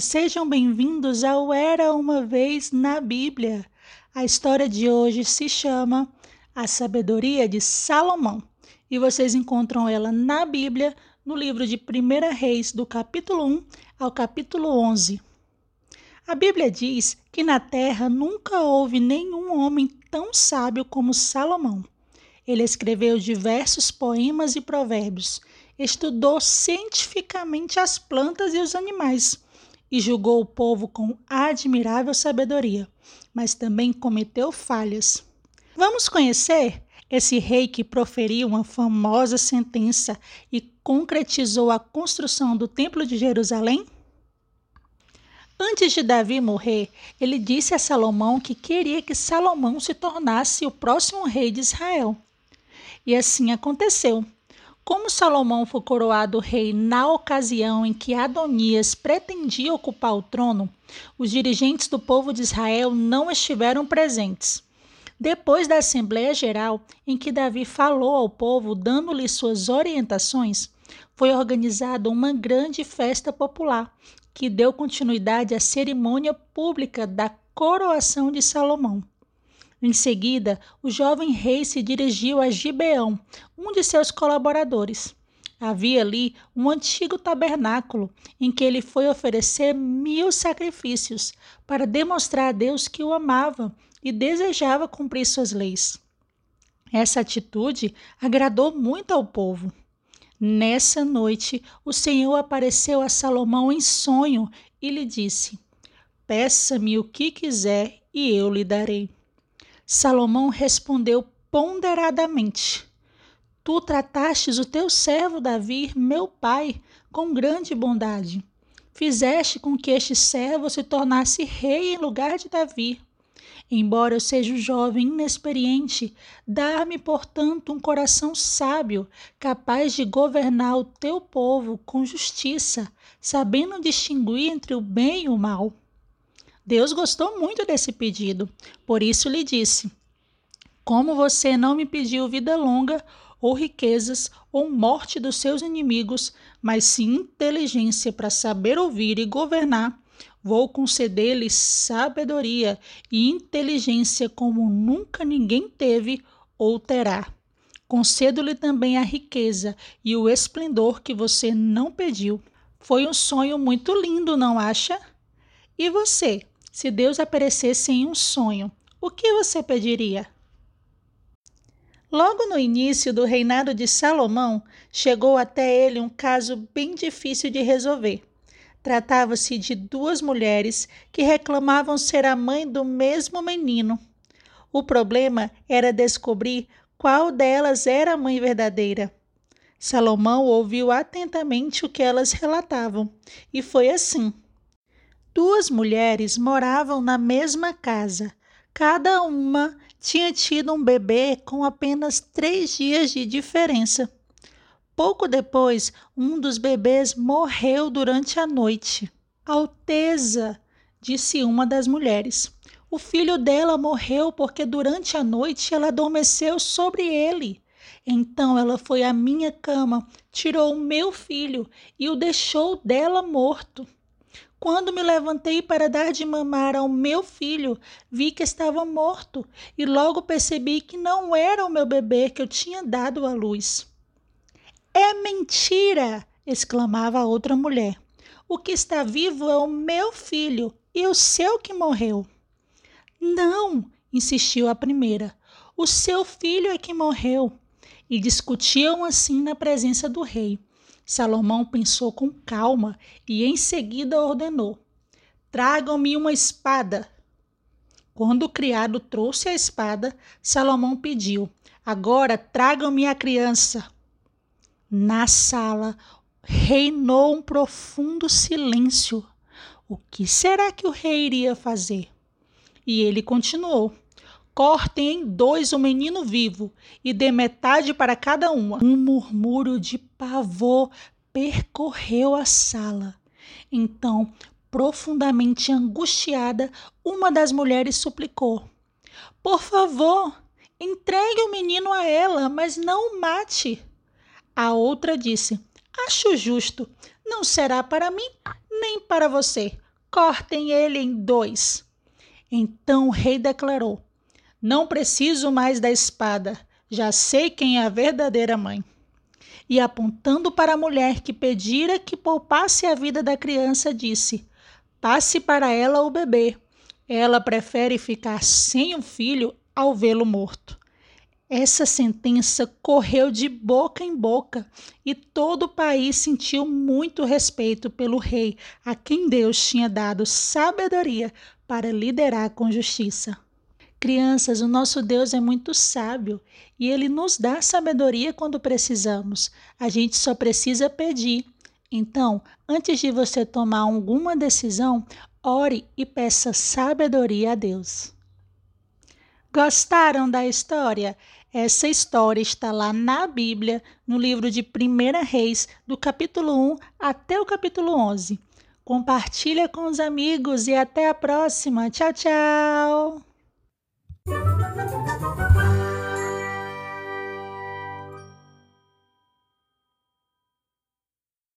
sejam bem-vindos ao Era uma Vez na Bíblia. A história de hoje se chama A Sabedoria de Salomão e vocês encontram ela na Bíblia, no livro de 1 Reis, do capítulo 1 ao capítulo 11. A Bíblia diz que na terra nunca houve nenhum homem tão sábio como Salomão. Ele escreveu diversos poemas e provérbios estudou cientificamente as plantas e os animais e julgou o povo com admirável sabedoria, mas também cometeu falhas. Vamos conhecer esse rei que proferiu uma famosa sentença e concretizou a construção do Templo de Jerusalém? Antes de Davi morrer, ele disse a Salomão que queria que Salomão se tornasse o próximo rei de Israel. E assim aconteceu. Como Salomão foi coroado rei na ocasião em que Adonias pretendia ocupar o trono, os dirigentes do povo de Israel não estiveram presentes. Depois da Assembleia Geral, em que Davi falou ao povo dando-lhe suas orientações, foi organizada uma grande festa popular que deu continuidade à cerimônia pública da coroação de Salomão. Em seguida, o jovem rei se dirigiu a Gibeão, um de seus colaboradores. Havia ali um antigo tabernáculo em que ele foi oferecer mil sacrifícios para demonstrar a Deus que o amava e desejava cumprir suas leis. Essa atitude agradou muito ao povo. Nessa noite, o Senhor apareceu a Salomão em sonho e lhe disse: Peça-me o que quiser e eu lhe darei. Salomão respondeu ponderadamente: Tu tratastes o teu servo Davi, meu pai, com grande bondade. Fizeste com que este servo se tornasse rei em lugar de Davi. Embora eu seja jovem inexperiente, dá-me, portanto, um coração sábio, capaz de governar o teu povo com justiça, sabendo distinguir entre o bem e o mal. Deus gostou muito desse pedido, por isso lhe disse: Como você não me pediu vida longa, ou riquezas, ou morte dos seus inimigos, mas sim inteligência para saber ouvir e governar, vou conceder-lhe sabedoria e inteligência como nunca ninguém teve ou terá. Concedo-lhe também a riqueza e o esplendor que você não pediu. Foi um sonho muito lindo, não acha? E você? Se Deus aparecesse em um sonho, o que você pediria? Logo no início do reinado de Salomão, chegou até ele um caso bem difícil de resolver. Tratava-se de duas mulheres que reclamavam ser a mãe do mesmo menino. O problema era descobrir qual delas era a mãe verdadeira. Salomão ouviu atentamente o que elas relatavam, e foi assim. Duas mulheres moravam na mesma casa. Cada uma tinha tido um bebê com apenas três dias de diferença. Pouco depois, um dos bebês morreu durante a noite. Alteza, disse uma das mulheres. O filho dela morreu porque durante a noite ela adormeceu sobre ele. Então ela foi à minha cama, tirou o meu filho e o deixou dela morto. Quando me levantei para dar de mamar ao meu filho, vi que estava morto e logo percebi que não era o meu bebê que eu tinha dado à luz. É mentira! exclamava a outra mulher. O que está vivo é o meu filho e o seu que morreu. Não, insistiu a primeira. O seu filho é que morreu. E discutiam assim na presença do rei. Salomão pensou com calma e em seguida ordenou: Tragam-me uma espada. Quando o criado trouxe a espada, Salomão pediu: Agora tragam-me a criança. Na sala reinou um profundo silêncio. O que será que o rei iria fazer? E ele continuou: Cortem em dois o menino vivo e dê metade para cada uma. Um murmúrio de pavor percorreu a sala. Então, profundamente angustiada, uma das mulheres suplicou: Por favor, entregue o menino a ela, mas não o mate. A outra disse: Acho justo. Não será para mim nem para você. cortem ele em dois. Então o rei declarou: Não preciso mais da espada, já sei quem é a verdadeira mãe. E apontando para a mulher que pedira que poupasse a vida da criança, disse: Passe para ela o bebê. Ela prefere ficar sem o filho ao vê-lo morto. Essa sentença correu de boca em boca e todo o país sentiu muito respeito pelo rei, a quem Deus tinha dado sabedoria para liderar com justiça. Crianças, o nosso Deus é muito sábio e ele nos dá sabedoria quando precisamos. A gente só precisa pedir. Então, antes de você tomar alguma decisão, ore e peça sabedoria a Deus. Gostaram da história? Essa história está lá na Bíblia, no livro de 1 Reis, do capítulo 1 até o capítulo 11. Compartilha com os amigos e até a próxima. Tchau, tchau!